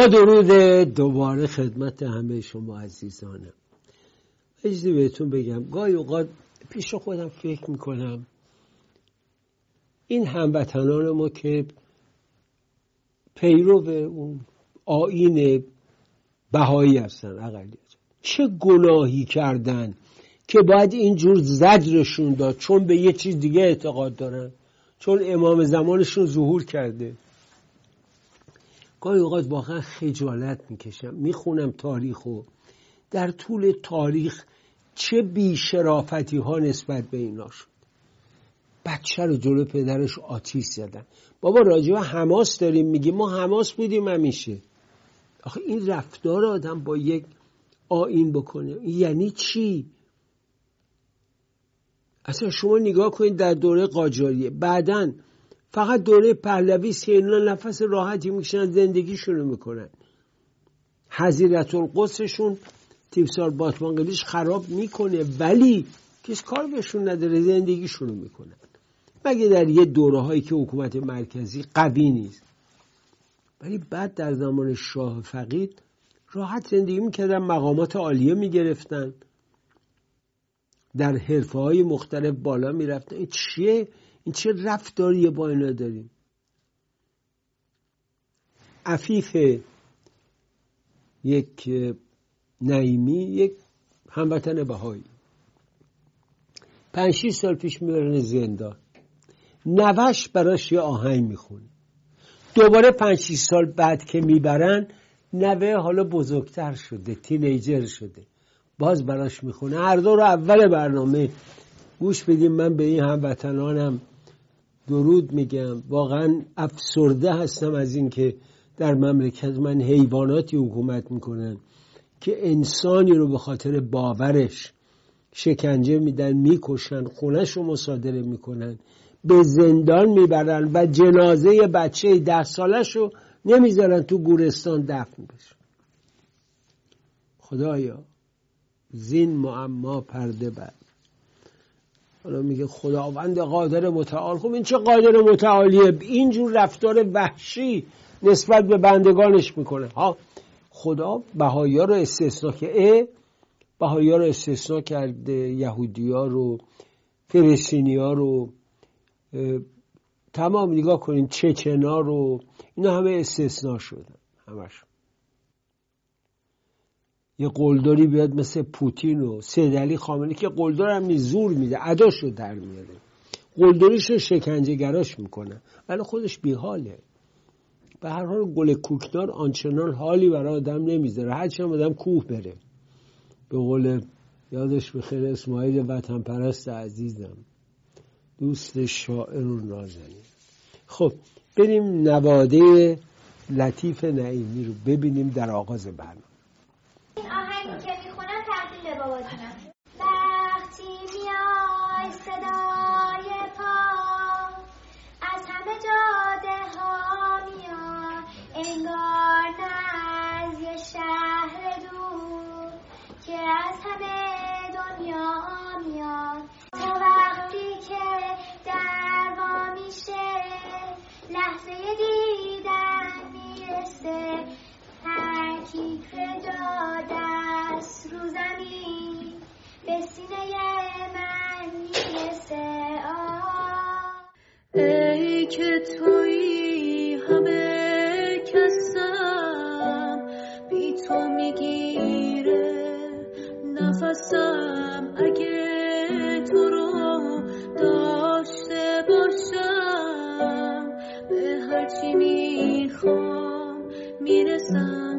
با درود دوباره خدمت همه شما عزیزانم. اجازه بهتون بگم. گاهی اوقات پیش خودم فکر می‌کنم. این هموطنان ما که پیرو اون آین بهایی هستن اقلیت چه گناهی کردن که باید اینجور زجرشون داد چون به یه چیز دیگه اعتقاد دارن چون امام زمانشون ظهور کرده. گاهی اوقات واقعا خجالت می‌کشم. می‌خونم تاریخ و در طول تاریخ چه بیشرافتی ها نسبت به اینا شد. بچه رو جلو پدرش آتیش زدن. بابا راجع حماس داریم میگیم. ما حماس بودیم همیشه. آخه این رفتار آدم با یک آین بکنه. یعنی چی؟ اصلا شما نگاه کنید در دوره قاجاریه. بعدا فقط دوره پهلوی سینا نفس راحتی می‌کشن رو می‌کنن. حضیرت القدسشون تیمسار باتمانگلیش خراب می‌کنه ولی کس کار بهشون نداره زندگیشون رو می‌کنن. مگه در یه دوره هایی که حکومت مرکزی قوی نیست؟ ولی بعد در زمان شاه فقید راحت زندگی می‌کردن مقامات عالیه می‌گرفتن. در حرفه های مختلف بالا می‌رفتن. چیه؟ این چه رفتاریه با اینا داریم؟ عفیف یک نعیمی یک هموطن بهایی. پنج سال پیش می‌برن زندان. نوش براش یه آهنگ می‌خونه. دوباره پنج سال بعد که می‌برن نوه حالا بزرگتر شده تینیجر شده. باز براش می‌خونه. هر دو رو اول برنامه. گوش بدیم من به این هموطنانم درود میگم. واقعا افسرده هستم از اینکه در مملکت من حیواناتی حکومت می‌کنن که انسانی رو به خاطر باورش شکنجه میدن می‌کشن خونش رو مصادره می‌کنن به زندان می‌برن و جنازه بچه ده سالش رو نمی‌ذارن تو گورستان دفن بشه. خدایا زین معما پرده بر. حالا میگه خداوند قادر متعال. خب این چه قادر متعالیه؟ اینجور رفتار وحشی نسبت به بندگانش می‌کنه. ها خدا بهایی رو استثنا که بهایی رو استثنا کرده یهودی ها رو فلسطینی ها رو تمام نگاه کنیم چچنا رو اینا همه استثنا شدن. همش. یه قلدری بیاد مثل پوتین و سید علی خامنه که قلدر هم زور میده عداشو در میاره. قلدریش رو شکنجه گراش می‌کنه. ولی خودش بیحاله. به هر حال گل کوکنار آنچنان حالی برای آدم نمی‌ذاره. هرچی هم آدم کوه بره. به قول یادش بخیر اسماعیل وطن پرست عزیزم. دوست شاعر و نازنین. خب بریم نواده لطیف نعیمی رو ببینیم در آغاز برنامه. لحظه دیدن می‌رسه. هر کی دست رو زمین به سینه من می‌رسه. ای که توی همه کسم بی تو می‌گیره نفسم. هرچی می‌خوام می‌رسم.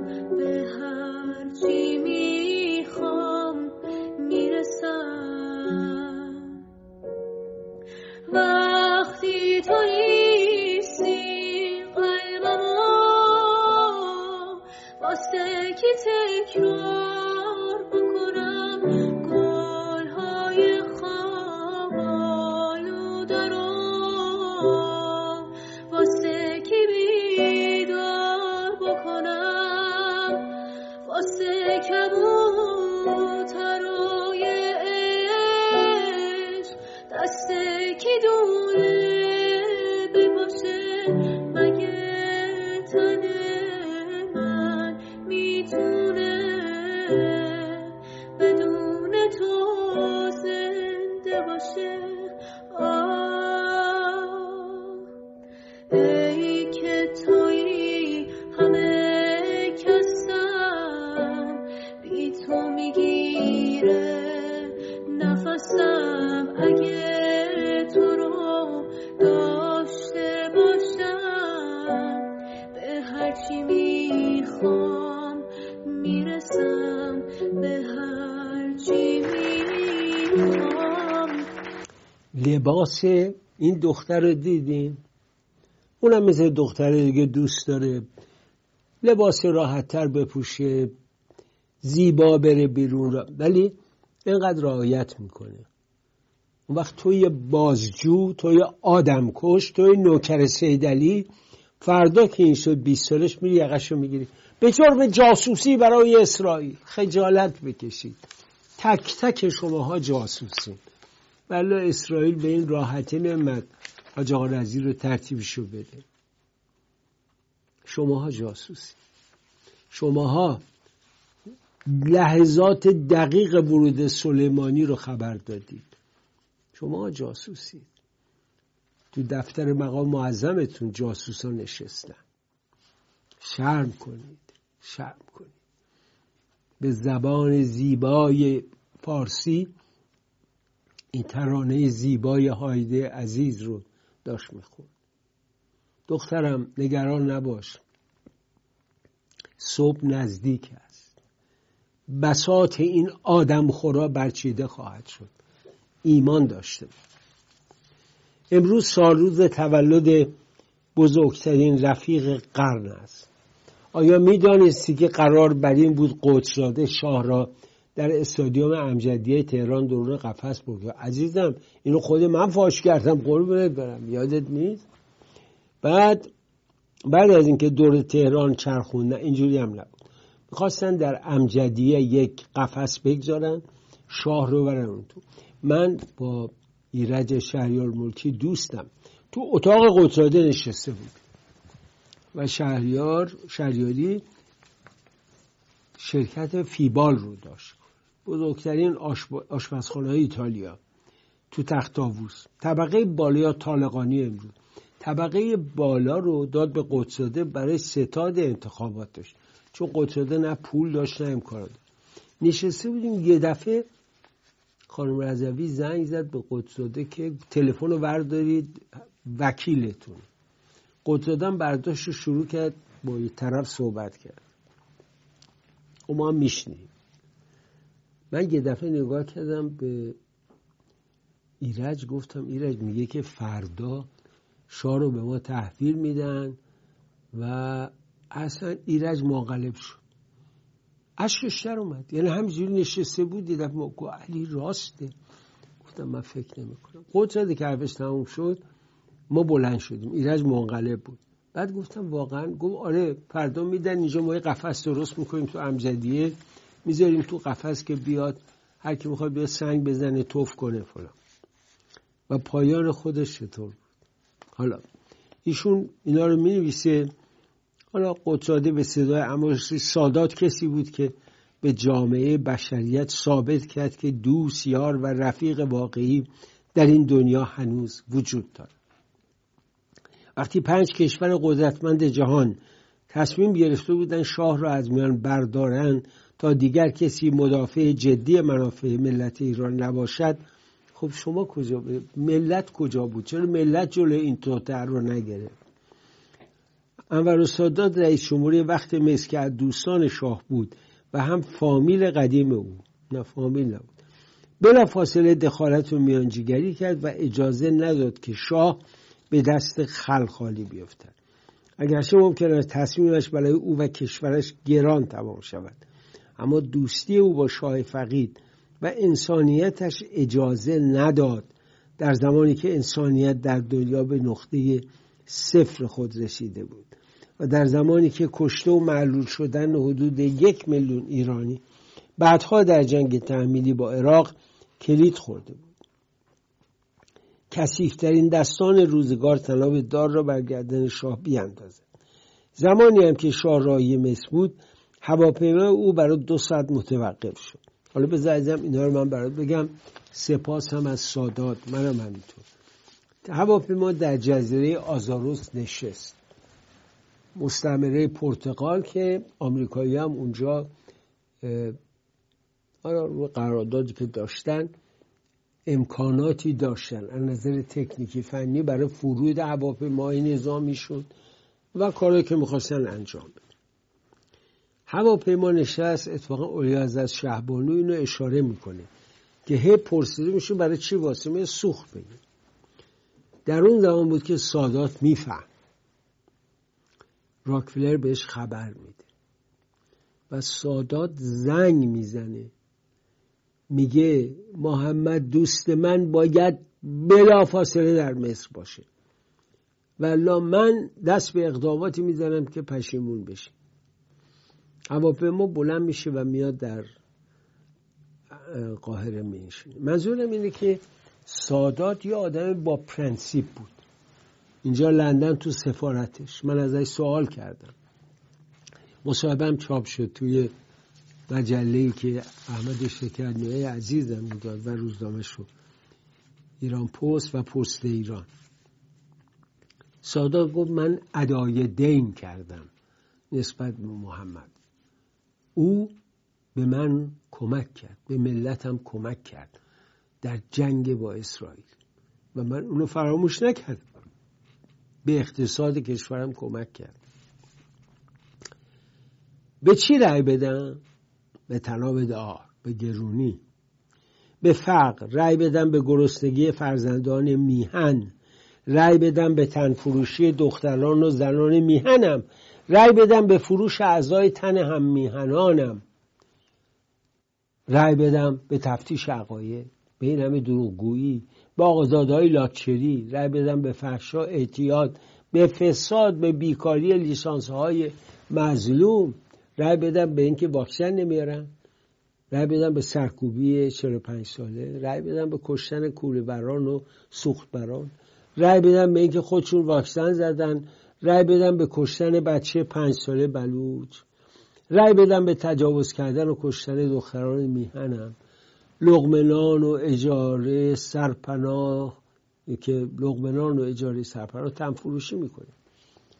لباس این دختر رو دیدیم اونم مثل دختر دیگه دوست داره. لباس راحتتر بپوشه زیبا بره بیرون را ولی اینقدر رعایت می‌کنه. اون وقت توی بازجو توی آدمکش توی نوکر سیدلی فردا که این شد 20 سالش میری یقش رو می‌گیری. به جرم جاسوسی برای اسرائیل خجالت بکشید. تک تک شماها جاسوسی ولی اسرائیل به این راحتی نمد حاج آقا رو ترتیبشو بده. شماها جاسوسی. شماها لحظات دقیق ورود سلیمانی رو خبر دادید. شما جاسوسید تو دفتر مقام معظمتون جاسوسا نشستن. شرم کنید. شرم کنید. به زبان زیبای فارسی این ترانه زیبای هایده عزیز رو داشت میخون دخترم نگران نباش. صبح نزدیک است. بسات این آدم خورا برچیده خواهد شد. ایمان داشته امروز سالروز تولد بزرگترین رفیق قرن است. آیا می‌دانستی که قرار بر این بود قدسزاده شاه را در استادیوم امجدیه تهران درون قفس بگذار عزیزم اینو خود من فاش کردم. قربونت برم. یادت نیست؟ بعد بعد از اینکه دور تهران چرخون نه اینجوری هم نبود. می‌خواستن در امجدیه یک قفس بگذارن شاه رو برن اون تو. من با ایرج شهریار ملکی دوستم. تو اتاق قدساده نشسته بود. و شهریار شهریاری شرکت فیبال رو داشت. بزرگترین آشپزخانه های ایتالیا. تو تخت آووس طبقه بالا یا طالقانی امروز. طبقه بالا رو داد به قدساده برای ستاد انتخاباتش. چون قدساده نه پول داشت نه امکانات نشسته بودیم یه دفعه خانم رضوی زنگ زد به قدساده که تلفن رو بردارید وکیلتون. قدساده برداشت رو شروع کرد با یه طرف صحبت کرد. و ما هم میشنیم. من یه دفعه نگاه کردم به ایرج گفتم ایرج میگه که فردا شاه رو به ما تحویل میدن و اصلا ایرج منقلب شد. اشکش در اومد. یعنی همینجوری نشسته بود دیدم ما گو علی راسته. گفتم من فکر نمی کنم قدرت که حرفش تموم شد. ما بلند شدیم. ایرج منقلب بود. بعد گفتم واقعا گفت آره فردا میدن اینجا ما یه قفس درست می‌کنیم تو امجدیه. می‌ذاریم تو قفس که بیاد هر کی می‌خواد بیاد سنگ بزنه توف کنه فلان. و پایان خودش چطور بود؟ حالا ایشون اینا رو می‌نویسه. حالا قدساده به صدای امرشی سادات کسی بود که به جامعه بشریت ثابت کرد که دوست یار و رفیق واقعی در این دنیا هنوز وجود دارد. وقتی پنج کشور قدرتمند جهان تصمیم گرفته بودن شاه را از میان بردارن تا دیگر کسی مدافع جدی منافع ملت ایران نباشد خب شما کجا ملت کجا بود؟ چرا ملت جلو این توتر رو نگرفت؟ انور سادات رئیس جمهوری وقت مصر که از دوستان شاه بود و هم فامیل قدیم او نه فامیل نبود. بلا فاصله دخالت و میانجیگری کرد و اجازه نداد که شاه به دست خلخالی بیفتد. اگرچه ممکن است تصمیمش برای او و کشورش گران تمام شود. اما دوستی او با شاه فقید و انسانیتش اجازه نداد در زمانی که انسانیت در دنیا به نقطه صفر خود رسیده بود و در زمانی که کشته و معلول شدن حدود یک میلیون ایرانی بعدها در جنگ تحمیلی با عراق کلید خورده بود. کسیفترین دستان روزگار تناب دار را بر گردن شاه بیاندازد. زمانی هم که شاه راهی مصر بود هواپیما او برای دو ساعت متوقف شد. حالا به اینا رو من برات بگم. سپاس هم از سادات. منم همینطور. هواپیما در جزیره آزاروس نشست. مستعمره پرتغال که آمریکایی هم اونجا رو قراردادی که داشتن امکاناتی داشتن. از نظر تکنیکی فنی برای فرود هواپیمای نظامی شد و کاری که می‌خواستن انجام بده هواپیما نشست اتفاقا اولی از شهبانو اینو اشاره می‌کنه که هی پرسیده میشه برای چی واسه سوخت بگیر در اون زمان بود که سادات میفهم. راکفلر بهش خبر میده. و سادات زنگ می‌زنه. میگه محمد دوست من باید بلافاصله در مصر باشه. والا من دست به اقداماتی می‌زنم که پشیمون بشه. هواپیما بلند میشه و میاد در قاهره میشینه منظورم اینه که سادات یه آدم با پرنسیپ بود. اینجا لندن تو سفارتش. من ازش سوال کردم. مصاحبم چاپ شد توی مجله که احمد شکرنیای عزیزم می‌داد و روزنامه شد ایران پست و پست ایران. سادات گفت من ادای دین کردم نسبت به محمد. او به من کمک کرد به ملتم کمک کرد در جنگ با اسرائیل. و من اونو فراموش نکردم. به اقتصاد کشورم کمک کرد. به چی رأی بدم؟ به تناب دار به گرونی. به فقر رأی بدم به گرسنگی فرزندان میهن. رأی بدم به تنفروشی دختران و زنان میهنم. رأی بدم به فروش اعضای تن هم میهنانم رأی بدم به تفتیش عقاید به این همه دروغگویی به آقازادهای لاکچری. رأی بدم به فحشا اعتیاد به فساد به بیکاری لیسانس های مظلوم. رأی بدم به اینکه واکسن نمیارن. رأی بدم به سرکوبی 45 ساله. رأی بدم به کشتن بران و بران رأی بدم به اینکه خودشون واکسن زدن. رأی بدم به کشتن بچه پنج ساله بلوچ. رأی بدم به تجاوز کردن و کشتن دختران میهنم. لغمنان و اجاره سرپناه که لغمنان و اجاره سرپناه تنفروشی می‌کنه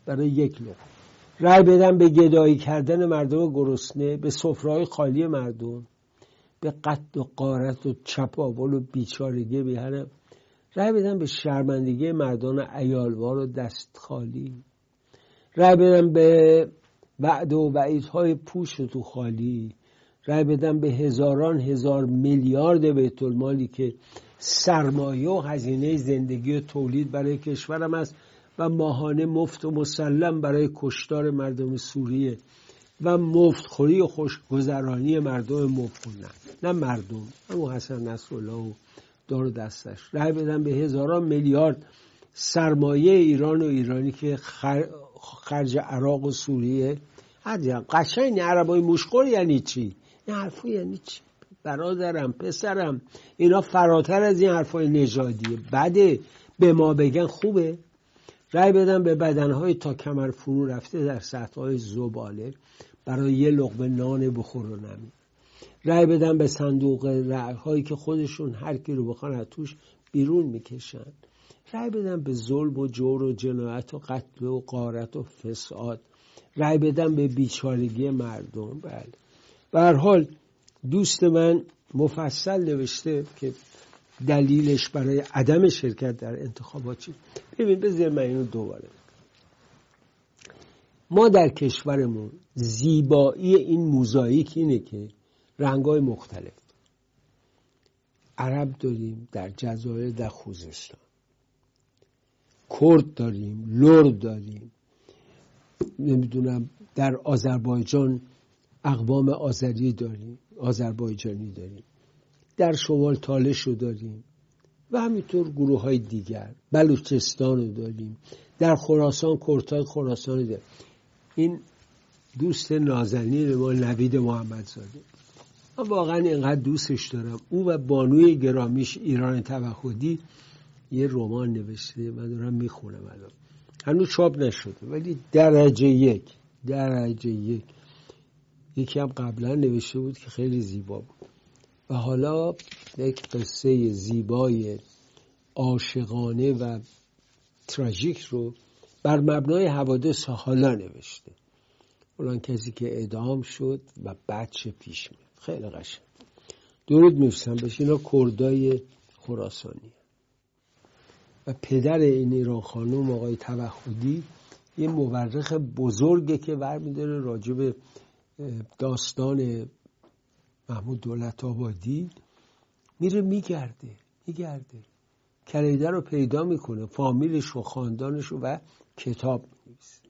برای یک لغم رأی بدم به گدایی کردن مردم گرسنه به سفرهای خالی مردم به قد و قارت و چپاول و بیچارگی بیهنم رأی بدم به شرمندگی مردان ایالوار و دست رأی بدم به وعده و وعیدهای پوش تو خالی. رأی بدم به هزاران هزار میلیارد بیت المالی که سرمایه و هزینه زندگی و تولید برای کشورم است و ماهانه مفت و مسلم برای کشتار مردم سوریه و مفتخوری و خوشگذرانی مردم مفخونه نه مردم همون حسن نصرالله و دار دستش. رأی بدم به هزاران میلیارد سرمایه ایران و ایرانی که خرج عراق و سوریه. هر قشنگ عربای مشخور یعنی چی؟ این حرفو یعنی چی؟ برادرم پسرم اینا فراتر از این حرفای نژادیه. بده به ما بگن خوبه. رأی بدم به بدنهای تا کمر فرو رفته در سطح زباله. برای یه لقمه نان بخور و نمی. رأی بدم به صندوق رأی هایی که خودشون هر کی رو بخوان توش بیرون می‌کشن. رأی بدم به ظلم و جور و جنایت و قتل و قارت و فساد. رأی بدم به بیچارگی مردم. بله. به حال دوست من مفصل نوشته که دلیلش برای عدم شرکت در انتخابات چی؟ ببین بذار من اینو دوباره ما در کشورمون زیبایی این موزاییک اینه که رنگای مختلف عرب داریم در جزایر در خوزستان. کرد داریم لرد داریم. نمی‌دونم در آذربایجان اقوام آذری داریم آذربایجانی داریم. در شمال تالش رو داریم. و همینطور گروه های دیگر بلوچستان رو داریم. در خراسان کرتای خراسان رو داریم. این دوست نازنین ما نوید محمدزاده. من واقعا اینقدر دوستش دارم. او و بانوی گرامیش ایران توحدی یه رمان نوشته من دارم می‌خونم الان. هنوز چاپ نشده ولی درجه یک درجه یک. یکی هم قبلا نوشته بود که خیلی زیبا بود. و حالا یک قصه زیبای عاشقانه و تراژیک رو بر مبنای حوادث حالا نوشته. اولان کسی که اعدام شد و بچه پیش میاد. خیلی قشنگ. درود میفرستم بهش. اینا کردای خراسانی و پدر این ایران خانوم آقای توحدی یه مورخ بزرگه که برمیداره راجع به داستان محمود دولت آبادی. میره میگرده میگرده. کلیده رو پیدا می‌کنه فامیلش و خاندانش و کتاب می‌نویسه.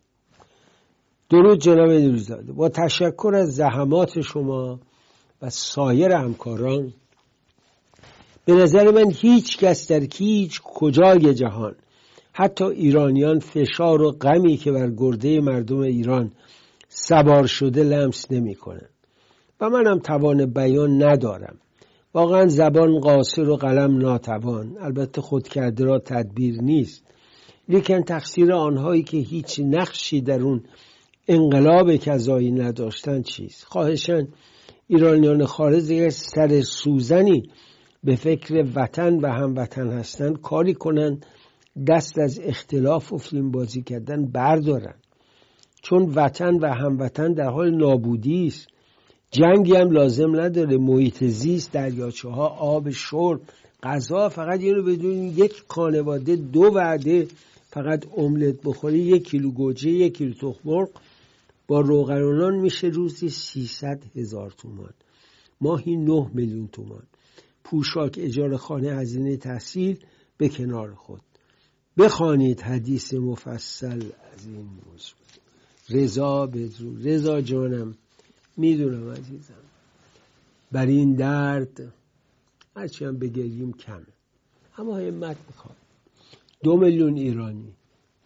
درود جناب نوریزاده با تشکر از زحمات شما و سایر همکاران به نظر من هیچ کس در هیچ کجای جهان حتی ایرانیان فشار و غمی که بر گرده مردم ایران سوار شده لمس نمی کنن. و منم توان بیان ندارم. واقعا زبان قاصر و قلم ناتوان. البته خود کرده را تدبیر نیست. لیکن تقصیر آنهایی که هیچ نقشی در اون انقلاب کذایی نداشتن چیست؟ خواهشن ایرانیان خارج سر سوزنی به فکر وطن و هموطن هستند کاری کنند دست از اختلاف و فیلم بازی کردن بردارن. چون وطن و هموطن در حال نابودی است. جنگی هم لازم نداره. محیط زیست دریاچه ها آب شرب غذا فقط یه رو بدون یک خانواده دو وعده فقط املت بخوری یک کیلو گوجه یک کیلو تخم با روغنونان میشه روزی 300 هزار تومان. ماهی 9 میلیون تومان. پوشاک اجاره خانه هزینه تحصیل به کنار خود. بخوانید حدیث مفصل از این موضوع. رضا بدرو. رضا جانم می‌دونم عزیزم. بر این درد هرچی هم بگریم کمه. اما همت می‌خواد دو میلیون ایرانی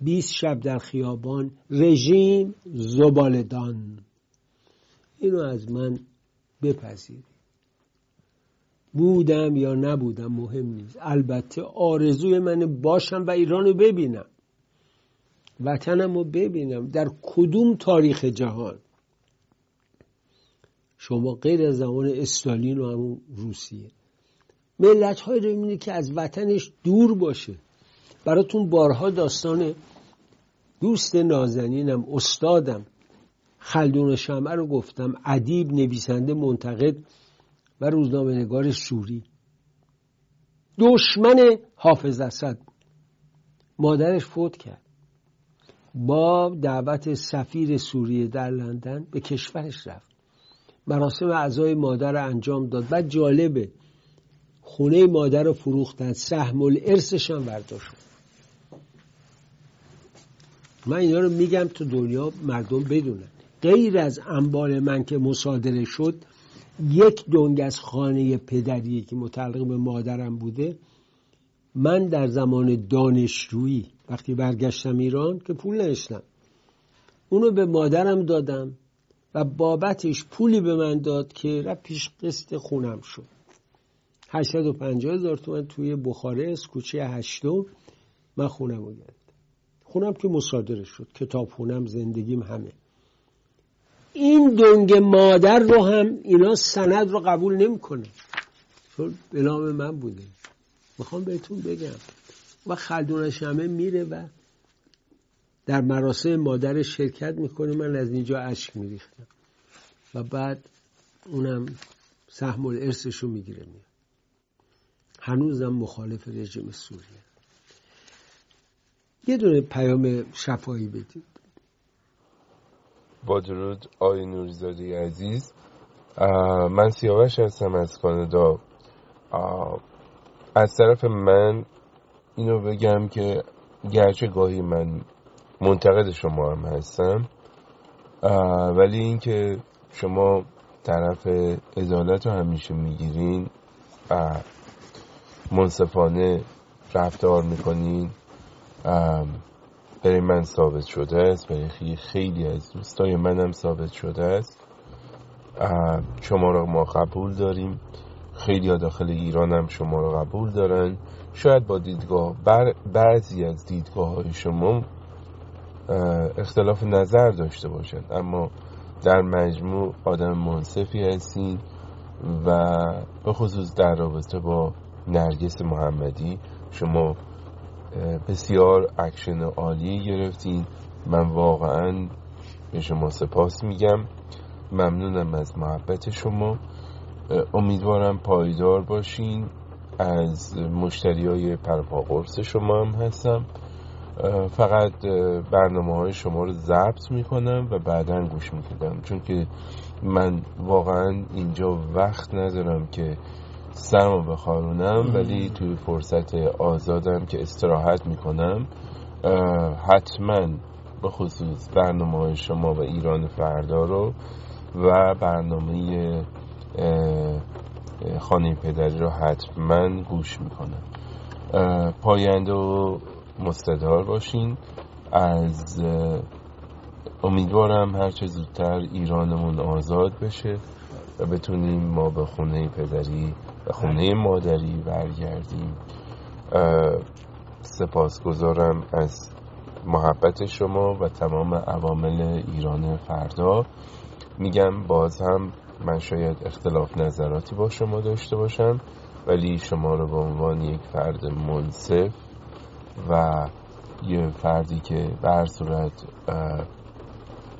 20 شب در خیابان رژیم زبالدان. اینو از من بپذیرید. بودم یا نبودم مهم نیست. البته آرزوی من باشم و ایرانو ببینم. وطنم رو ببینم. در کدوم تاریخ جهان؟ شما غیر از زمان استالین و همون روسیه. ملت های رو می‌بینید که از وطنش دور باشه. براتون بارها داستان دوست نازنینم استادم. خلدون شمع رو گفتم. ادیب نویسنده منتقد. و روزنامه نگار سوری دشمن حافظ اسد. بود مادرش فوت کرد. با دعوت سفیر سوریه در لندن به کشورش رفت. مراسم اعضای مادر انجام داد. بعد جالبه خونه مادر رو فروختن. سهم الارثش هم برداشت. من اینا رو میگم تو دنیا مردم بدونن. غیر از انبال من که مصادره شد یک دنگ از خانه پدری که متعلق به مادرم بوده. من در زمان دانشجویی وقتی برگشتم ایران که پول نشتم اونو به مادرم دادم و بابتش پولی به من داد که رفت پیش قسط خونم شد. 850 هزار تومن توی بخارست کوچه هشتم من خونم رو گرفتم. خونم که مصادره شد. کتاب خونم زندگیم همه. این دنگ مادر رو هم اینا سند رو قبول نمی‌کنه. چون به نام من بوده. می‌خوام بهتون بگم. و خلدون شمه میره و در مراسم مادر شرکت می‌کنه. من از اینجا اشک میریختم. و بعد اونم سهم ارثش رو می‌گیره هنوزم مخالف رژیم سوریه. یه دونه پیام شفایی بدید. با درود آی نوریزادی عزیز. من سیاوش هستم از کانادا. از طرف من اینو بگم که گرچه گاهی من منتقد شما هم هستم ولی اینکه شما طرف ادالت رو همیشه می‌گیرین و منصفانه رفتار می‌کنین برای من ثابت شده است برای خیلی از دوستای منم ثابت شده است. شما را ما قبول داریم. خیلی ها داخل ایران هم شما را قبول دارن. شاید با دیدگاه بر بعضی از دیدگاه های شما اختلاف نظر داشته باشند. اما در مجموع آدم منصفی هستین و به خصوص در رابطه با نرگس محمدی شما بسیار اکشن عالی گرفتین. من واقعا به شما سپاس میگم. ممنونم از محبت شما. امیدوارم پایدار باشین. از مشتری های شما هم هستم. فقط برنامه های شما رو ضبط می‌کنم و بعدا گوش می‌کنم چون که من واقعا اینجا وقت ندارم که سرمو بخارونم ولی توی فرصت آزادم که استراحت می‌کنم حتما به خصوص برنامه های شما و ایران فردا رو و برنامه خانه پدری رو حتما گوش می‌کنم. پاینده و مستدار باشین. از امیدوارم هرچه زودتر ایرانمون آزاد بشه و بتونیم ما به خونه پدری و خونه مادری برگردیم. سپاسگزارم از محبت شما و تمام عوامل ایران فردا. میگم باز هم من شاید اختلاف نظراتی با شما داشته باشم ولی شما رو به عنوان یک فرد منصف و یه فردی که بر صورت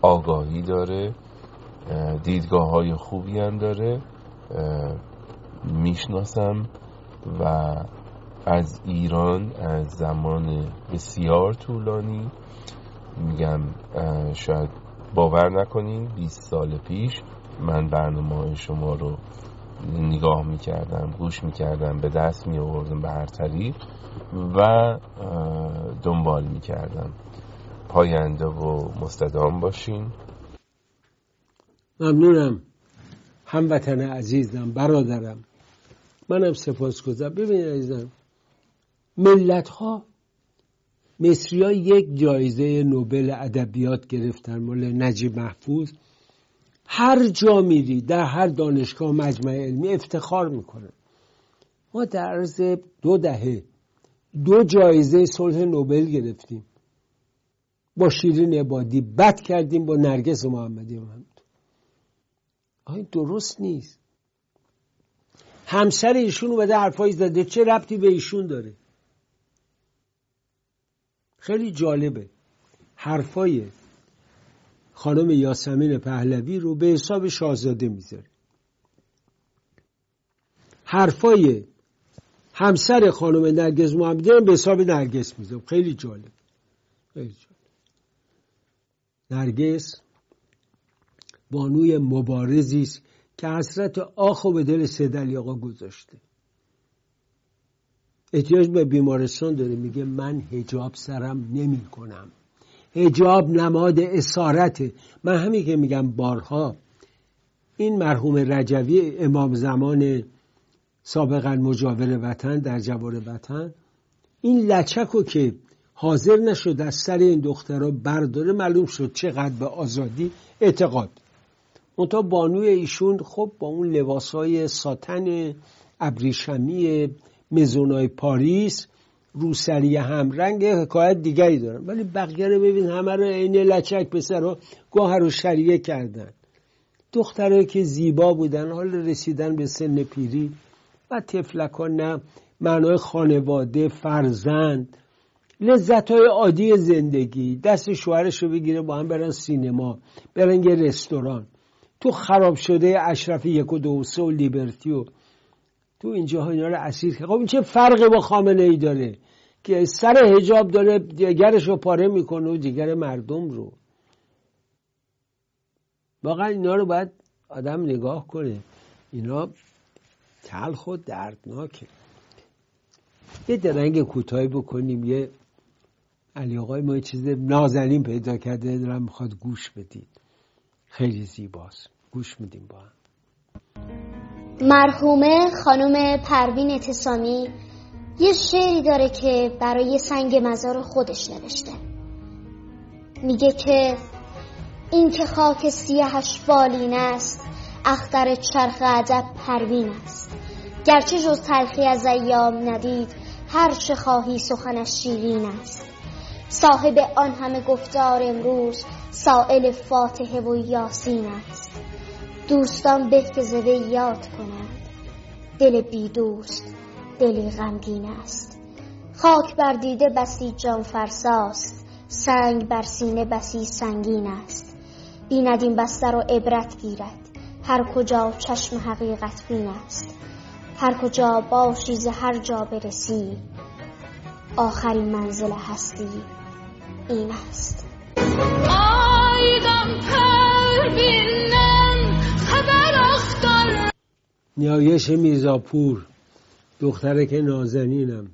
آگاهی داره دیدگاه های خوبی هم داره می‌شناسم و از ایران از زمان بسیار طولانی میگم شاید باور نکنین 20 سال پیش من برنامه شما رو نگاه می‌کردم گوش می‌کردم به دست می آوردم به هر طریق و دنبال می‌کردم. پاینده و مستدام باشین. ممنونم. هموطن عزیزم برادرم. منم سپاس گذارم. ببینید عزیزم ملت ها مصری ها یک جایزه نوبل ادبیات گرفتن مال نجیب محفوظ. هر جا میری در هر دانشگاه مجمع علمی افتخار می‌کنن ما در عرض دو دهه دو جایزه صلح نوبل گرفتیم. با شیرین عبادی بد کردیم با نرگس محمدی محمد آیا درست نیست. همسر ایشون اومده حرفایی زده. چه ربطی به ایشون داره؟ خیلی جالبه. حرفای خانم یاسمین پهلوی رو به حساب شاهزاده می‌ذاره. حرفای همسر خانم نرگس محمدی هم به حساب نرگس می‌ذاره. خیلی جالب. خیلی جالب. نرگس بانوی مبارزی است که حسرت آخ و به دل سید آقا گذاشته. احتیاج به بیمارستان داره. میگه من هجاب سرم نمی کنم هجاب نماد اسارته. من همین که میگم بارها این مرحوم رجوی امام زمان سابقا مجاور وطن در جوار وطن این لچک رو که حاضر نشد از سر این دخترها برداره معلوم شد چقدر به آزادی اعتقاد منتها بانوی ایشون خب با اون لباسای ساتن ابریشمی مزونای پاریس روسری همرنگ حکایت دیگری دارن. ولی بقیه رو ببین همه رو عین لچک پسر رو گاه رو شریه کردن. دخترهایی که زیبا بودن حال رسیدن به سن پیری و تفلکان نه معنای خانواده فرزند. لذت های عادی زندگی. دست شوهرش رو بگیره با هم برن سینما برن یه رستوران. تو خراب شده اشرف یک و دو و لیبرتی و تو اینجا اینا رو اسیر خب این چه فرقی با خامنه ای داره که سر هجاب داره دیگرش رو پاره می‌کنه و دیگر مردم رو. واقعا اینا رو باید آدم نگاه کنه. اینا تلخ و دردناکه. یه درنگ کوتاهی بکنیم. یه علی آقای ما یه چیز نازنین پیدا کرده. دارم می‌خواد گوش بدید. خیلی زیباست. گوش میدیم با هم. مرحومه خانم پروین اتسامی یه شعری داره که برای سنگ مزار خودش نوشته. میگه که این که خاک سیهش بالین است اختر چرخ ادب پروین است. گرچه جز تلخی از ایام ندید هر چه خواهی سخنش شیرین است. صاحب آن همه گفتار امروز سائل فاتحه و یاسین است. دوستان به که زوه یاد کنند. دل بی دوست دلی غمگین است. خاک بر دیده بسی جان فرساست. سنگ بر سینه بسی سنگین است. بیند این بستر و عبرت گیرد. هر کجا چشم حقیقت بین است. هر کجا باشی ز هر جا برسی. آخرین منزل هستی این است. نیایش میزاپور دختره که نازنینم.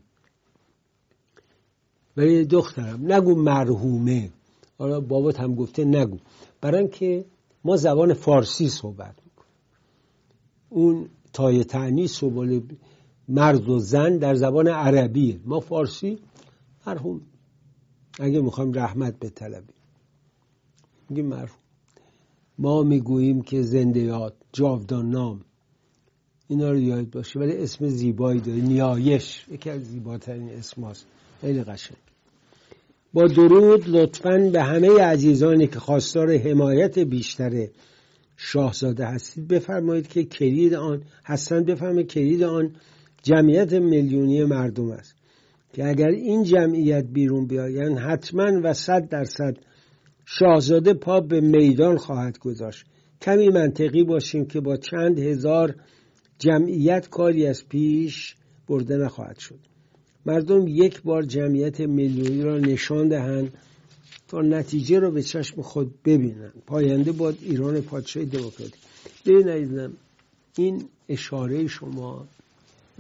ولی دخترم نگو مرحومه. حالا بابات هم گفته نگو. برای اینکه ما زبان فارسی صحبت می‌کنیم. اون تای تعنیس و مرد و زن در زبان عربیه ما فارسی مرحوم. اگه می‌خوایم رحمت به طلبی. میگیم مرحوم. ما می‌گوییم که زنده یاد جاودان نام. اینا رو یاد باشه. ولی اسم زیبایی داره نیایش. یکی از زیباترین اسم هست خیلی قشنگ. با درود لطفا به همه عزیزانی که خواستار حمایت بیشتر شاهزاده هستید. بفرمایید که کلید آن هستن بفرمایید کلید آن جمعیت میلیونی مردم است که اگر این جمعیت بیرون بیایند حتما و صد درصد شاهزاده پا به میدان خواهد گذاشت. کمی منطقی باشیم که با چند هزار جمعیت کاری از پیش برده نخواهد شد. مردم یک بار جمعیت میلیونی را نشان دهند تا نتیجه را به چشم خود ببینند. پاینده باد ایران پادشاه دموکراتیک. ببینید این اشاره شما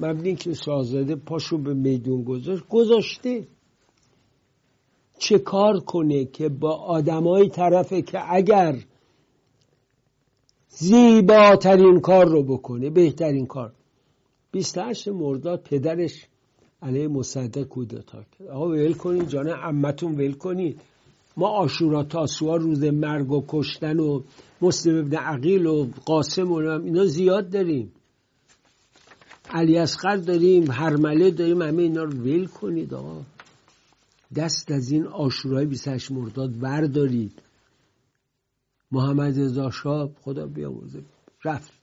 مبنی که شاهزاده پاشو به میدون گذاشت. گذاشته. چه کار کنه که با آدمای طرفه که اگر زیباترین کار رو بکنه بهترین کار. 28 مرداد پدرش علیه مصدق کودتا کرد آقا ول کنید جان عمتون ول کنید ما آشورا تاسوها روز مرگ و کشتن و مسلم ابن عقیل و قاسم و اینا زیاد داریم. علی اصغر داریم هرمله داریم همه اینا رو ول کنید آقا. دست از این آشورای 28 مرداد بردارید. محمد رضا شاه خدا بیامرزه. رفت.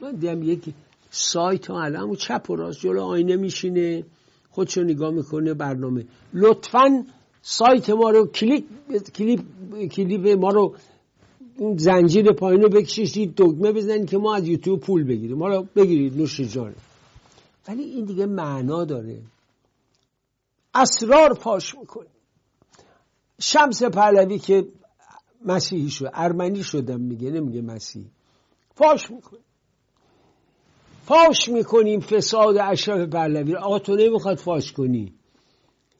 من دیدم یک سایت ها الان چپ و راست جلو آینه میشینه خودشو نگاه می‌کنه برنامه. لطفا سایت ما رو کلیک کلیپ کلیپ ما رو زنجیر پایین رو بکشید دگمه بزنید که ما از یوتیوب پول بگیریم. ما رو بگیرید نوش جانه ولی این دیگه معنا داره. اسرار پاش می‌کنه. شمس پهلوی که مسیحی شد ارمنی شدم میگه نمیگه مسیحی فاش می‌کنه. فاش می‌کنیم فساد اشرف پهلوی آقا تو نمی‌خواد فاش کنی.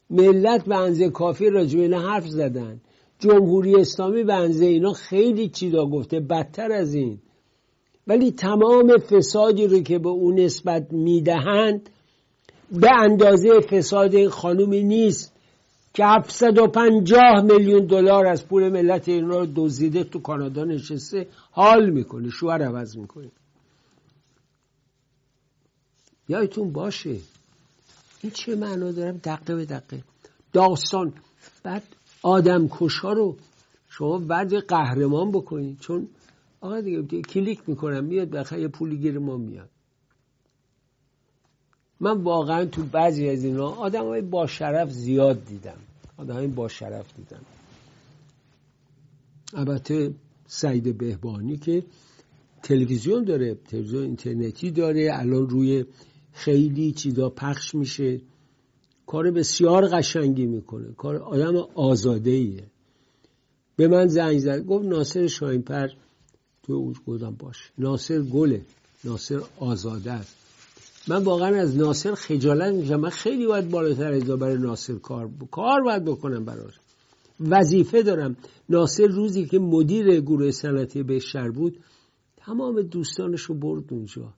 ملت به انزه کافی راجع اینا حرف زدن. جمهوری اسلامی به انزه اینا خیلی چیزا گفته بدتر از این. ولی تمام فسادی رو که به اون نسبت می‌دهند به اندازه فساد این خانومی نیست که 750 میلیون دلار از پول ملت این رو دزدیده تو کانادا نشسته حال می‌کنه شوهر عوض می‌کنه. یادتون باشه این چه معنا دارم؟ دقیقه به دقیقه. داستان. بعد آدم کشا رو شما بعد قهرمان بکنید. چون آقا دیگه کلیک می‌کنم میاد بخیر یه پولی گیر ما میاد. من واقعا تو بعضی از اینا آدم های با شرف زیاد دیدم. آدم های با شرف دیدم. البته سعید بهبانی که تلویزیون داره تلویزیون اینترنتی داره الان روی خیلی چیزا پخش میشه. کار بسیار قشنگی می‌کنه. کار آدم آزاده ایه به من زنگ زد گفت ناصر شاینپر تو اوج گفتم باش ناصر گله. ناصر آزاده است. من واقعا از ناصر خجالت میشم من خیلی باید بالاتر از برای ناصر کار کار باید بکنم براش. وظیفه دارم. ناصر روزی که مدیر گروه صنعتی بهشهر بود تمام دوستانش رو برد اونجا.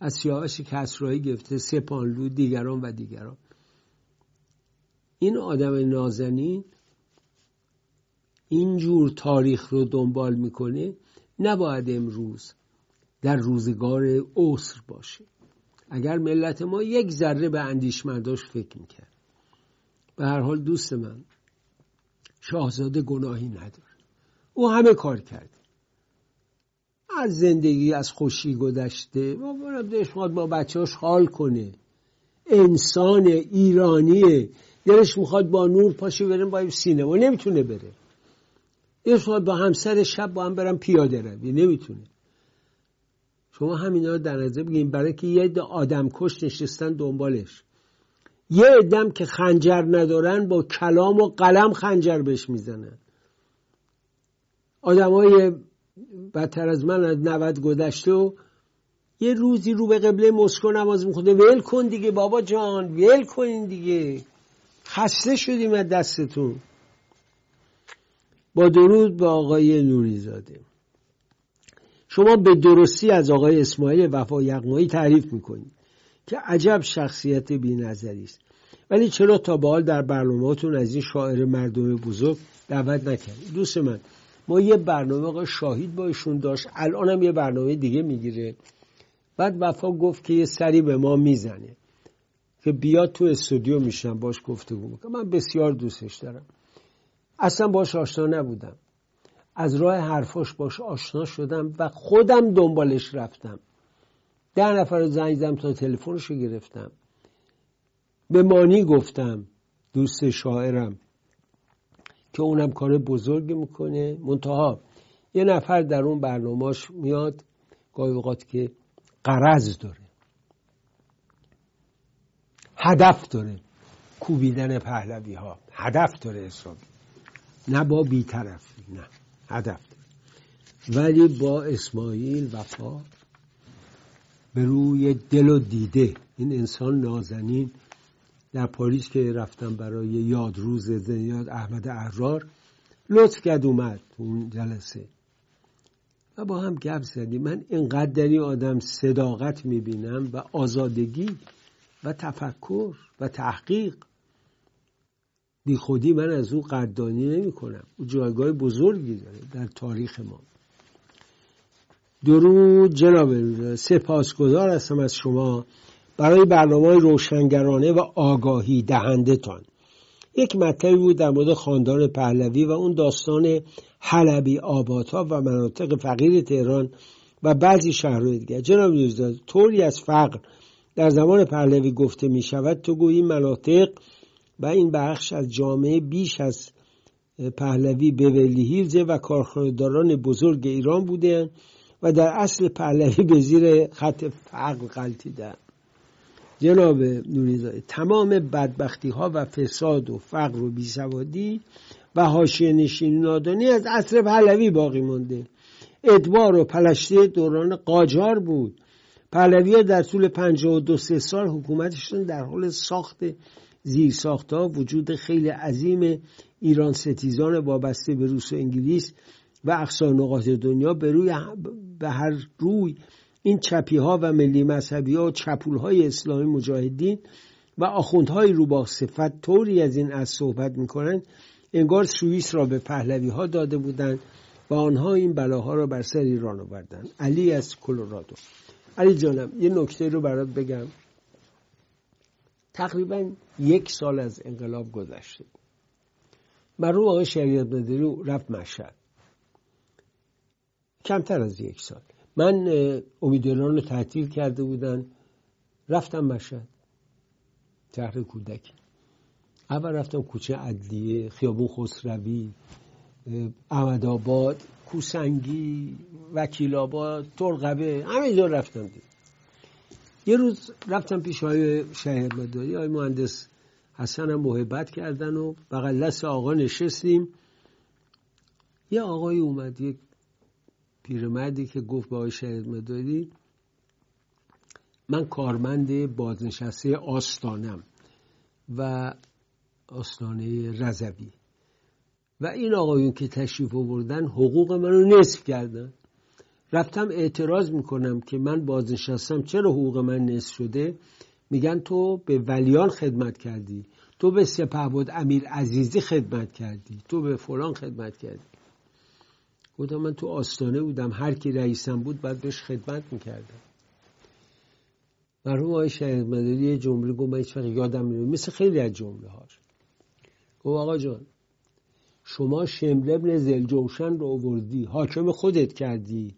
از سیاوش کسرایی گرفته سپانلو دیگران و دیگران. این آدم نازنین اینجور تاریخ رو دنبال می‌کنه. نباید امروز در روزگار عسر باشه. اگر ملت ما یک ذره به اندیشمنداش فکر می‌کرد. به هر حال دوست من شاهزاده گناهی نداره. او همه کار کرده. از زندگی از خوشی گذشته و دلش با بچهاش حال کنه. انسان ایرانیه. دلش می‌خواد با نور پاشه بریم با سینما. نمی‌تونه بره. دلش می‌خواد با همسر شب با هم برم پیاده روی. نمی‌تونه. شما همینا رو در نظر بگیریم برای که یه آدم کش نشستن دنبالش. یه ادم که خنجر ندارن با کلام و قلم خنجر بهش می‌زنن. های بدتر از من از نود گذشته و یه روزی رو به قبله مسکو نماز میخونده. ول کن دیگه بابا جان ول کن دیگه. خسته شدیم از دستتون. با درود به آقای نوریزاده شما به درستی از آقای اسماعیل وفا یغمایی تعریف می‌کنید که عجب شخصیت بی است. ولی چرا تا به حال در برنامهاتون از این شاعر مردم بزرگ دعوت نکردید؟ دوست من ما یه برنامه شاهید با ایشون داشت الان هم یه برنامه دیگه می‌گیره. بعد وفا گفت که یه سری به ما می‌زنه که بیاد تو استودیو میشنم باش گفتگو می‌کنم. من بسیار دوستش دارم. اصلا باش آشنا نبودم. از راه حرفاش باش آشنا شدم و خودم دنبالش رفتم. ده نفر زنگ زدم تا تلفنش رو گرفتم. به مانی گفتم دوست شاعرم که اونم کار بزرگی می‌کنه. منتها یه نفر در اون برنامهش میاد گاهی اوقات که قرض داره. هدف داره. کوبیدن پهلوی ها هدف داره حسابی. نه با بیطرفی نه هدف. ولی با اسماعیل وفا به روی دل و دیده. این انسان نازنین در پاریس که رفتم برای یاد روز زنیاد احمد احرار لطف کرد اومد اون جلسه. و با هم گپ زدیم. من اینقدر در این آدم صداقت می‌بینم و آزادگی و تفکر و تحقیق بی خودی من از او قدردانی نمی کنم او جایگاه بزرگی داره در تاریخ ما. درود جناب سپاسگزار هستم از شما. برای برنامه روشنگرانه و آگاهی دهنده تان یک مطلبی بود در مورد خاندان پهلوی و اون داستان حلبی آبادها و مناطق فقیر تهران و بعضی شهرهای دیگر. جناب دوستان طوری از فقر در زمان پهلوی گفته می شود تو گویی مناطق و این بخش از جامعه بیش از پهلوی به ولیهیرزه و کارخانهداران بزرگ ایران بودند و در اصل پهلوی به زیر خط فقر غلطیدن جناب نوریزاده تمام بدبختی ها و فساد و فقر و بیسوادی و حاشیه نشینی نادانی از عصر پهلوی باقی مانده. ادوار و پلشتی دوران قاجار بود. پهلوی در طول دو سه سال حکومتشون در حال ساخت زیر ها وجود خیلی عظیم ایران ستیزان وابسته به روس و انگلیس و اقصا نقاط دنیا به روی به هر روی این چپی ها و ملی مذهبی ها و چپول های اسلامی مجاهدین و آخوندهای رو با صفت طوری از این از صحبت می‌کنند انگار سوئیس را به پهلوی ها داده بودند و آنها این بلاها را بر سر ایران آوردند. علی از کلرادو علی جانم یه نکته رو برات بگم. تقریبا یک سال از انقلاب گذشته. مرحوم آقای شریعت مداری رفت مشهد. کمتر از یک سال. من امیدواران رو تعطیل کرده بودن. رفتم مشهد. شهر کودکی اول رفتم کوچه عدلیه خیابون خسروی احمد آباد کوسنگی وکیل آباد ترقبه همینجا رفتم دید یه روز رفتم پیش های شهر مداری های مهندس حسن هم محبت کردن و بغل دست آقا نشستیم. یه آقای اومد یک پیرمردی که گفت با شهید مداری من کارمند بازنشسته آستانم و آستانه رزوی و این آقایون که تشریف آوردن حقوق من رو نصف کردن. رفتم اعتراض می‌کنم که من بازنشستم. چرا حقوق من نصف شده؟ میگن تو به ولیان خدمت کردی. تو به سپه بود امیر عزیزی خدمت کردی. تو به فلان خدمت کردی. گفتم من تو آستانه بودم. هر کی رئیسم بود بعد بهش خدمت می‌کردم. مرحوم آقای شهید مداری یه جمله گفت من هیچ یادم نمیاد. مثل خیلی از جمله هاش گفت آقا جان شما شمل ابن زلجوشن رو آوردی حاکم خودت کردی.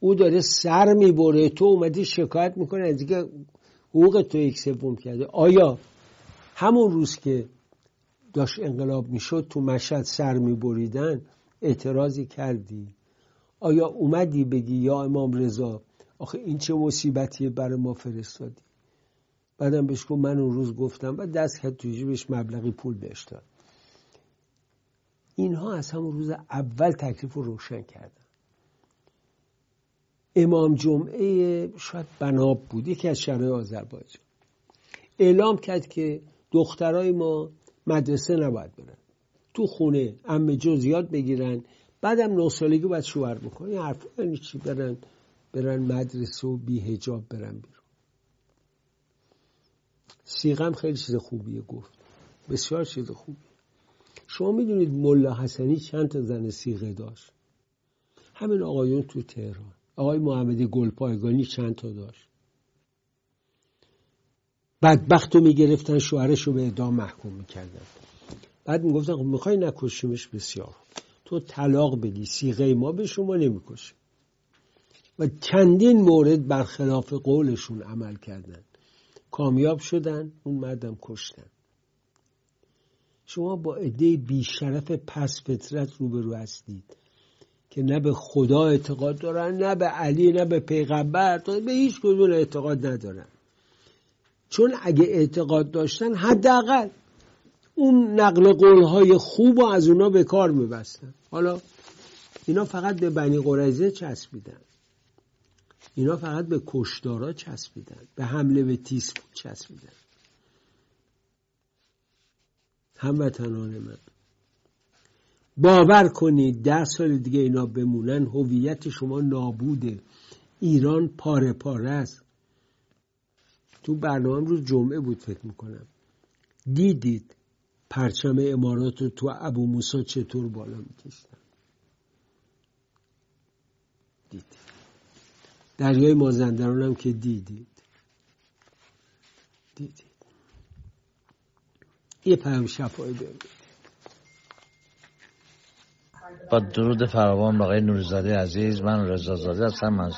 او داره سر می‌بره. تو اومدی شکایت می‌کنه از اینکه حقوق تو یک سوم کرده. آیا همون روز که داشت انقلاب می‌شد تو مشهد سر میبریدن اعتراضی کردی؟ آیا اومدی بگی یا امام رضا آخه این چه مصیبتیه برای ما فرستادی؟ بعدم بهش گفت من اون روز گفتم. و دست کرد توی جیبش مبلغی پول بهش داد. اینها از همون روز اول تکلیف رو روشن کردن. امام جمعه شاید بناب بود یکی از شهرهای آذربایجان. اعلام کرد که دخترای ما مدرسه نباید برن. تو خونه ام جو زیاد بگیرن بعدم نه سالگی باید شوهر بکنن این حرف یعنی چی؟ برن برن مدرسه و بی هجاب برن بیرون. سیغم خیلی چیز خوبیه گفت. بسیار چیز خوبیه. شما می‌دونید ملا حسنی چند تا زن سیغه داشت؟ همین آقایون تو تهران. آقای محمدی گلپایگانی چند تا داشت؟ بدبخت رو می‌گرفتن شوهرش رو به ادام محکوم می‌کردن. بعد می‌گفتن خب می‌خوای نکشیمش بسیار. تو طلاق بدی سیغه ما به شما نمی‌کشیم. و چندین مورد برخلاف قولشون عمل کردن. کامیاب شدن اون مردم کشتن. شما با عده بیشرف پس فطرت روبرو هستید. که نه به خدا اعتقاد دارن نه به علی نه به پیغمبر به هیچ کدوم اعتقاد ندارن. چون اگه اعتقاد داشتن حداقل اون نقل قولهای خوب و از اونا به کار میبستن. حالا اینا فقط به بنی قرزه چسبیدن. اینا فقط به کشدارا چسبیدن. به حمله به تیس چسبیدن. هموطنان من. باور کنید ده سال دیگه اینا بمونن هویت شما نابوده. ایران پاره پاره است. تو برنامه روز جمعه بود فکر می‌کنم. دیدید پرچم امارات رو تو ابو موسا چطور بالا میکشتن؟ دیدید. دریای مازندران هم که دیدید. دیدید. یه پیام شفایی ببینید با درود فراوان به آقای نوریزاده عزیز. من رضا زاده هستم از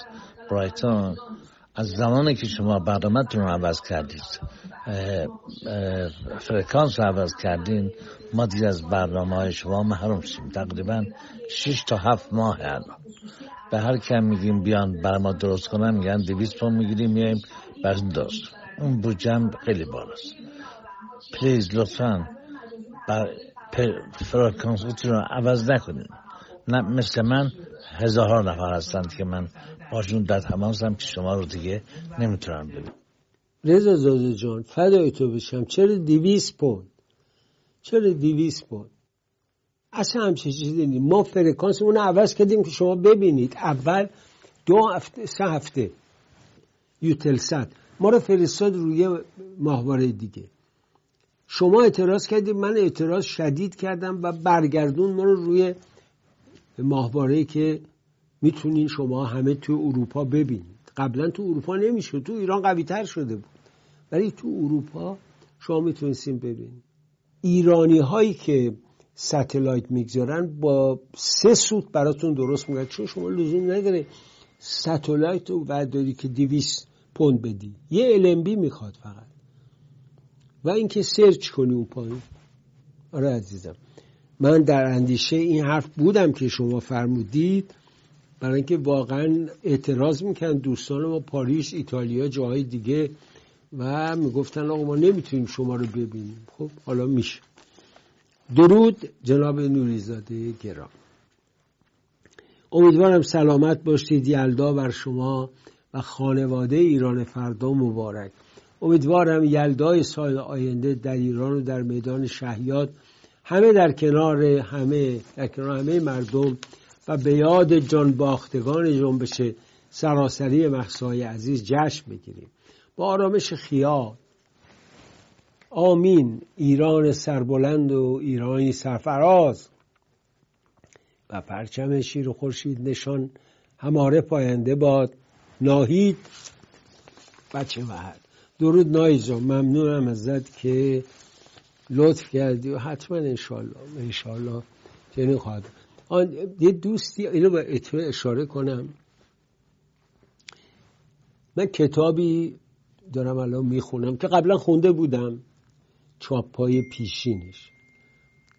برایتون. از زمانی که شما برنامهتون رو عوض کردید فرکانس رو عوض کردین ما دیگه از برنامه های شما محروم شیم. تقریبا 6 تا 7 ماه الان به هر کم میگیم بیان بر ما درست کنن میگن 200 پوند می‌گیریم میایم بر درست. اون بودجم خیلی بالاست. please لطفا بر فرکانس رو عوض نکنین. نه مثل من هزارها نفر هستند که من باشون در تماسم که شما رو دیگه نمی‌تونم ببینم. رضا زاده جان فدای تو بشم. چرا دیویس پوند؟ چرا دیویس پوند؟ اصلا همچه چیزی نیست. ما فرکانس اون عوض کردیم که شما ببینید. اول دو هفته سه هفته. یوتل صد. ما رو فرستاد روی ماهواره دیگه. شما اعتراض کردید من اعتراض شدید کردم و برگردون ما رو روی ماهواره که می‌تونین شما همه تو اروپا ببینید. قبلا تو اروپا نمی‌شد تو ایران قوی تر شده بود. ولی تو اروپا شما می‌تونستین ببینید. ایرانی هایی که satellite می‌گذارن با سه سوت براتون درست میکنن چون شما لزوم نداره satellite رو داری که دویست پوند بدی. یه LNB می‌خواد فقط. و اینکه search کنی اون پایین. آره عزیزم. من در اندیشه این حرف بودم که شما فرمودید برای اینکه واقعا اعتراض می‌کنن دوستان ما پاریس ایتالیا جاهای دیگه و می‌گفتن آقا ما نمی‌تونیم شما رو ببینیم. خب حالا میشه. درود جناب نوریزاده گرام امیدوارم سلامت باشید. یلدا بر شما و خانواده ایران فردا مبارک. امیدوارم یلدای سال آینده در ایران و در میدان شهیاد همه در کنار همه در کنار همه مردم و به یاد جان باختگان جنبش سراسری محسای عزیز جشن بگیریم. با آرامش خیال. آمین. ایران سربلند و ایرانی سرفراز. و پرچم شیر و خورشید نشان. هماره پاینده باد. ناهید. بچه وحد درود نایی جان. ممنونم ازت که لطف کردی و حتما انشالله انشالله چنین خواهد آن یه دوستی اینو به اشاره کنم. من کتابی دارم الان می‌خونم که قبلا خونده بودم. چاپ پیشینش.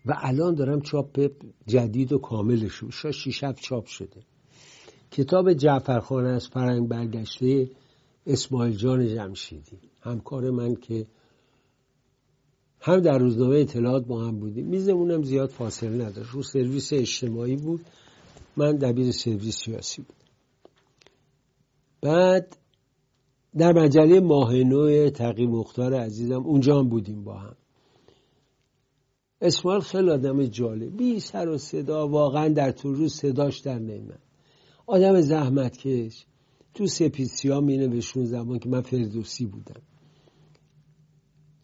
و الان دارم چاپ جدید و کاملش شاید شیش چاپ شده. کتاب جعفرخانه از فرنگ برگشته اسماعیل جان جمشیدی. همکار من که هم در روزنامه اطلاعات با هم بودیم. میزمونم زیاد فاصله نداشت. رو سرویس اجتماعی بود. من دبیر سرویس سیاسی بود. بعد در مجله ماهنو تقی مختار عزیزم اونجا هم بودیم با هم. اسماعیل خیلی آدم جالب. بی سر و صدا واقعا در تو روز صداش در نیمن آدم زحمتکش. تو سپیسیا می نوشون زمان که من فردوسی بودم.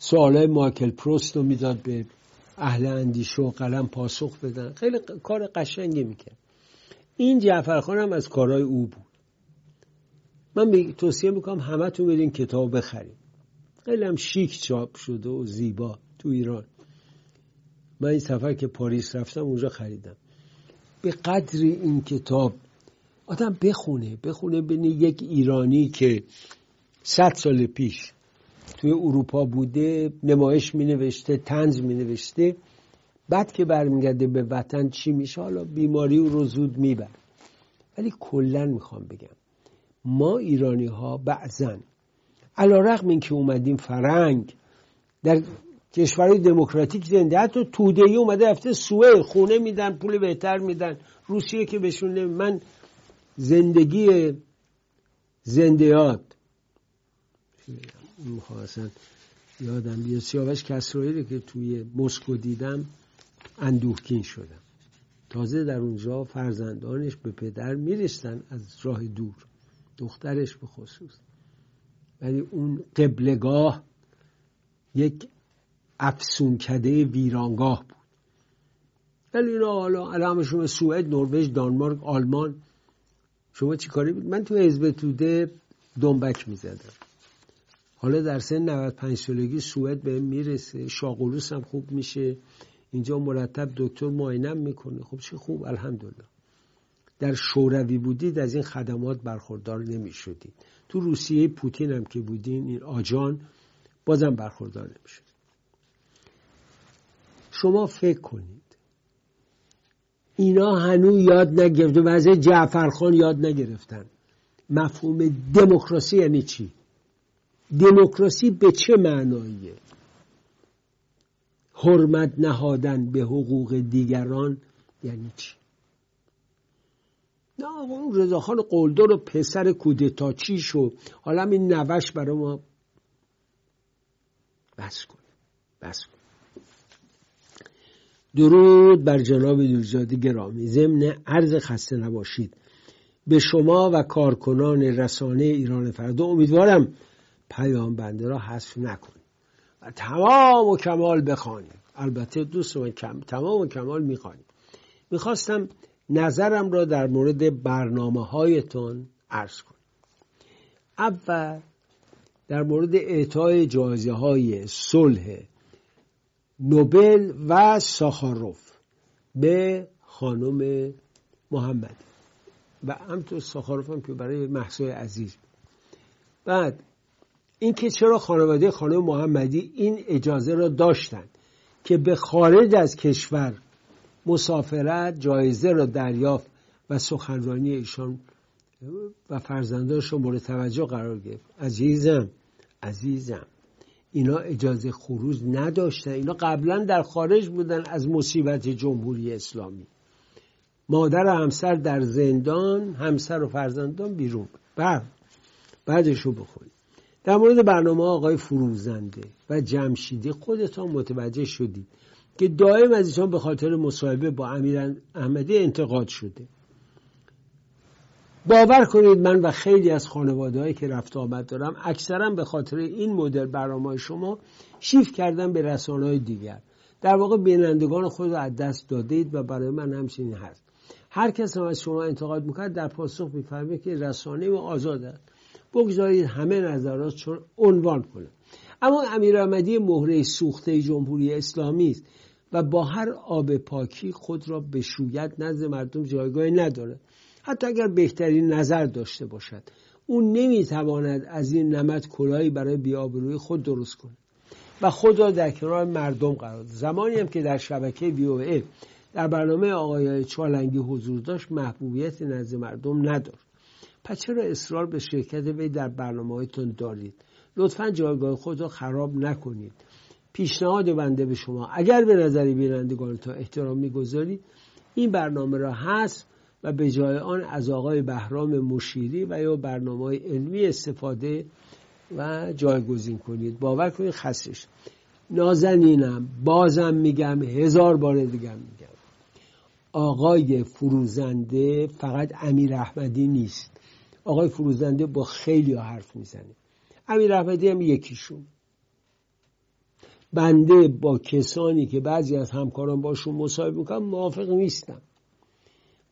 سوالای مایکل پروست رو می‌داد به اهل اندیشه و قلم پاسخ بدن. خیلی کار قشنگی می‌کرد. این جعفر هم از کارهای او بود. من توصیه می‌کنم همه تو برین کتاب بخریم خیلی هم شیک چاپ شده و زیبا تو ایران. من این سفر که پاریس رفتم اونجا خریدم. به قدری این کتاب آدم بخونه بخونه بین یک ایرانی که صد سال پیش توی اروپا بوده نمایش می نوشته تنز می نوشته بعد که برمیگرده به وطن چی میشه؟ حالا بیماری او رو زود میبر ولی کلا می‌خوام بگم ما ایرانی ها بعضن علا رقم این که اومدیم فرنگ در کشورهای دموکراتیک زنده حتی توده ای اومده رفته سوئد خونه میدن پول بهتر میدن روسیه که بهشون من زندگی زندیات اصلا یادم بیاد. سیاوش کسرایی که توی مسکو دیدم اندوهگین شدم. تازه در اونجا فرزندانش به پدر میرستن از راه دور. دخترش به خصوص. ولی اون قبلگاه یک افسونکده ویرانگاه بود. ولی اینا حالا علامشون سوئد نروژ دانمارک آلمان. شما چی کاری بود من تو حزب توده دنبک می‌زدم. حالا در سن 95 سالگی سوئد به می‌رسه. شاغلوس هم خوب میشه. اینجا مرتب دکتر معاینم می‌کنه. خب چه خوب الحمدلله. در شوروی بودید از این خدمات برخوردار نمی‌شدید. تو روسیه پوتین هم که بودین این آجان بازم برخوردار نمی‌شد. شما فکر کنید. اینا هنوز یاد نگرفته و از جعفرخان یاد نگرفتن. مفهوم دموکراسی یعنی چی؟ دموکراسی به چه معناییه؟ حرمت نهادن به حقوق دیگران یعنی چی؟ نه اون رضاخان قلدر و پسر کودتا چی شو حالا این نوش برای ما بس کن بس کن درود بر جناب دوزادی گرامی. ضمن عرض خسته نباشید. به شما و کارکنان رسانه ایران فردا امیدوارم پیام بنده را حذف نکنید و تمام و کمال بخوانید البته دوست من کم تمام و کمال می‌خوانید می‌خواستم نظرم را در مورد برنامه هایتون عرض کنم. اول در مورد اعطای جایزه های صلح نوبل و ساخاروف به خانم محمدی و همطور ساخاروف هم که برای محسای عزیز. بعد اینکه چرا خانواده خانم محمدی این اجازه را داشتند که به خارج از کشور مسافرت جایزه را دریافت و سخنرانی ایشان و فرزندانش را مورد توجه قرار گرفت. عزیزم عزیزم اینا اجازه خروج نداشتن. اینا قبلا در خارج بودن از مصیبت جمهوری اسلامی. مادر و همسر در زندان همسر و فرزندان بیرون. بعد بعدش رو بخونید در مورد برنامه آقای فروزنده و جمشیدی خودتان متوجه شدید که دائم از ایشان به خاطر مصاحبه با امیر احمدی انتقاد شده. باور کنید من و خیلی از خانواده که رفت آمد دارم اکثرا به خاطر این مدل برنامه شما شیف کردن به رسانه های دیگر. در واقع بینندگان خود را از دست دادید و برای من همچنین هست. هر کس هم از شما انتقاد می‌کرد در پاسخ می‌فهمه که رسانه ما آزاد است. بگذارید همه نظرات چون عنوان کنه اما امیر احمدی مهره سوخته جمهوری اسلامی است و با هر آب پاکی خود را به شویت نزد مردم جایگاهی نداره. حتی اگر بهترین نظر داشته باشد اون نمی‌تواند از این نمد کلاهی برای بیابروی خود درست کنه و خود را در کنار مردم قرار ده. زمانی هم که در شبکه وی در برنامه آقای چالنگی حضور داشت محبوبیت نزد مردم نداشت. پس چرا اصرار به شرکت وی در برنامه هایتون دارید؟ لطفا جایگاه خود را خراب نکنید. پیشنهاد بنده به شما. اگر به نظر بینندگانتان احترام می‌گذارید این برنامه را هست و به جای آن از آقای بهرام مشیری و یا برنامه های علمی استفاده و جایگزین کنید. باور کنید خستش. نازنینم بازم میگم هزار بار دیگه میگم. آقای فروزنده فقط امیر احمدی نیست. آقای فروزنده با خیلی حرف می‌زنه. امیر احمدی هم یکیشون. بنده با کسانی که بعضی از همکاران باشون مصاحبه می‌کنم موافق نیستم.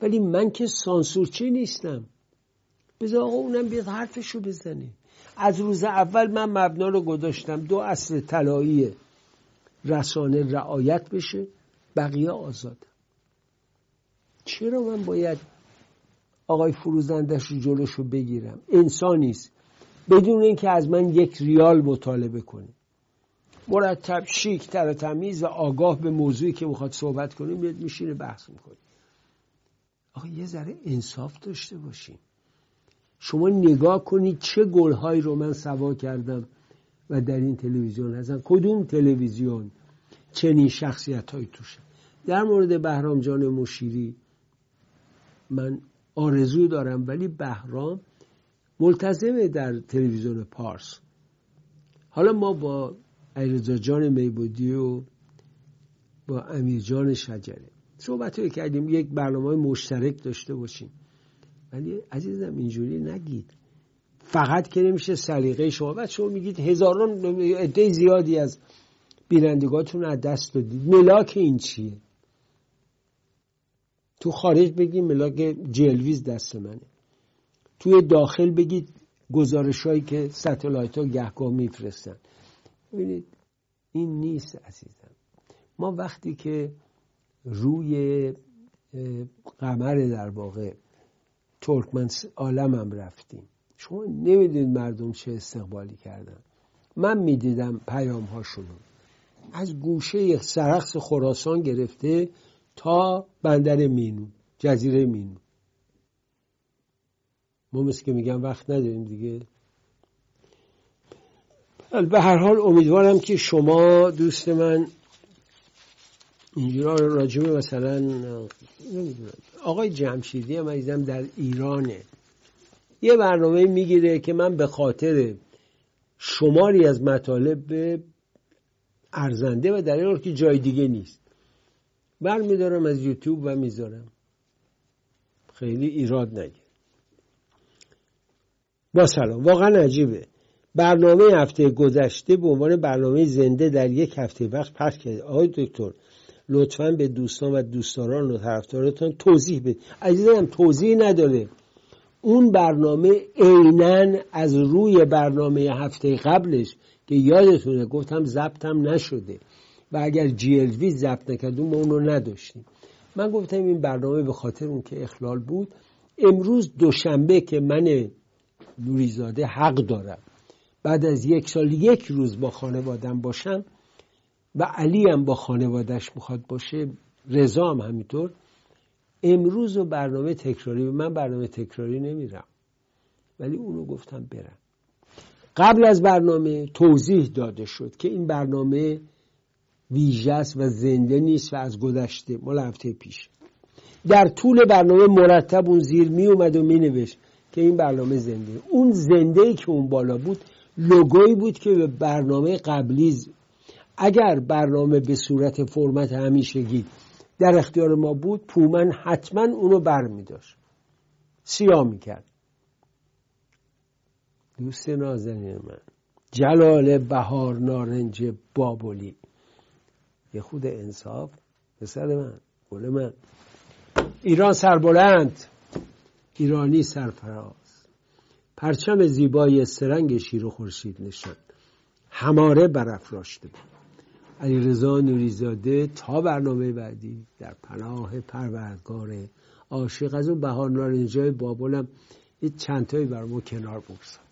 ولی من که سانسورچی نیستم. بذار آقا اونم بیاد حرفشو بزنه. از روز اول من مبنا رو گذاشتم. دو اصل طلایی رسانه رعایت بشه بقیه آزاد. چرا من باید آقای فروزندش رو جلوشو بگیرم. انسانیست بدون اینکه از من یک ریال مطالبه کنه مرتب شیک تر تمیز و آگاه به موضوعی که می‌خواد صحبت کنیم میاد میشینه بحث می‌کنه. آقا یه ذره انصاف داشته باشیم شما نگاه کنید چه گلهایی رو من سوا کردم و در این تلویزیون هستن. کدوم تلویزیون چنین شخصیت های توشه؟ در مورد بهرام جان مشیری من آرزو دارم ولی بهرام ملتزمه در تلویزیون پارس. حالا ما با علیرضا جان میبودی و با امیر جان شجره صحبت کردیم. یک برنامه مشترک داشته باشیم. ولی عزیزم اینجوری نگید. فقط که نمیشه سلیقه شما. بعد شما میگید هزاران عده زیادی از بینندگاتون از دست دادید. ملاک این چیه؟ تو خارج بگید ملاک جلویز دست منه. توی داخل بگید گزارش هایی که ستلایت ها گهگاه میفرستن. ببینید این نیست عزیزم. ما وقتی که روی قمر در واقع ترکمن عالم هم رفتیم. شما نمی‌دونید مردم چه استقبالی کردن. من می‌دیدم پیام هاشونو از گوشه سرخص خراسان گرفته تا بندر مینو جزیره مینو. ما مثل که میگم وقت نداریم دیگه. به هر حال امیدوارم که شما دوست من اینجا راجبه مثلا آقای جمشیدی هم عزیزم در ایرانه. یه برنامه می‌گیره که من به خاطر شماری از مطالب ارزنده و در که جای دیگه نیست. برمیدارم از یوتیوب و می‌ذارم. خیلی ایراد نگیر. با سلام. واقعا عجیبه. برنامه هفته گذشته به عنوان برنامه زنده در یک هفته وقت پخش کرد آقای دکتر لطفا به دوستان و دوستداران و طرفدارتان توضیح بدید. عزیزم توضیح نداره. اون برنامه عینا از روی برنامه هفته قبلش که یادتونه گفتم ضبطم نشده. و اگر جی ال وی ضبط نکردیم ما اون رو نداشتیم. من گفتم این برنامه به خاطر اون که اخلال بود. امروز دوشنبه که من نوریزاده حق دارم. بعد از یک سال یک روز با خانوادم باشم و علی هم با خانوادش می‌خواد باشه رضا هم همینطور. امروز و برنامه تکراری من برنامه تکراری نمیرم. ولی اونو گفتم برم. قبل از برنامه توضیح داده شد که این برنامه ویژه است و زنده نیست و از گذشته مال هفته پیش. در طول برنامه مرتب اون زیر می اومد و می نوشت که این برنامه زنده. اون زنده ای که اون بالا بود لوگویی بود که به برنامه قبلی اگر برنامه به صورت فرمت همیشگی در اختیار ما بود پومن حتما اونو بر می داشت. سیاه می کرد. دوست نازنین من جلال بهار نارنج بابلی. یه خود انصاف پسر من گل من. ایران سربلند ایرانی سرفراز. پرچم زیبای سرنگ شیر و خورشید نشان. هماره برافراشته بود. علی رضا نوریزاده تا برنامه بعدی در پناه پروردگار عاشق. از اون بهار نارنجای بابلم یه چندتایی بر ما کنار بگذار.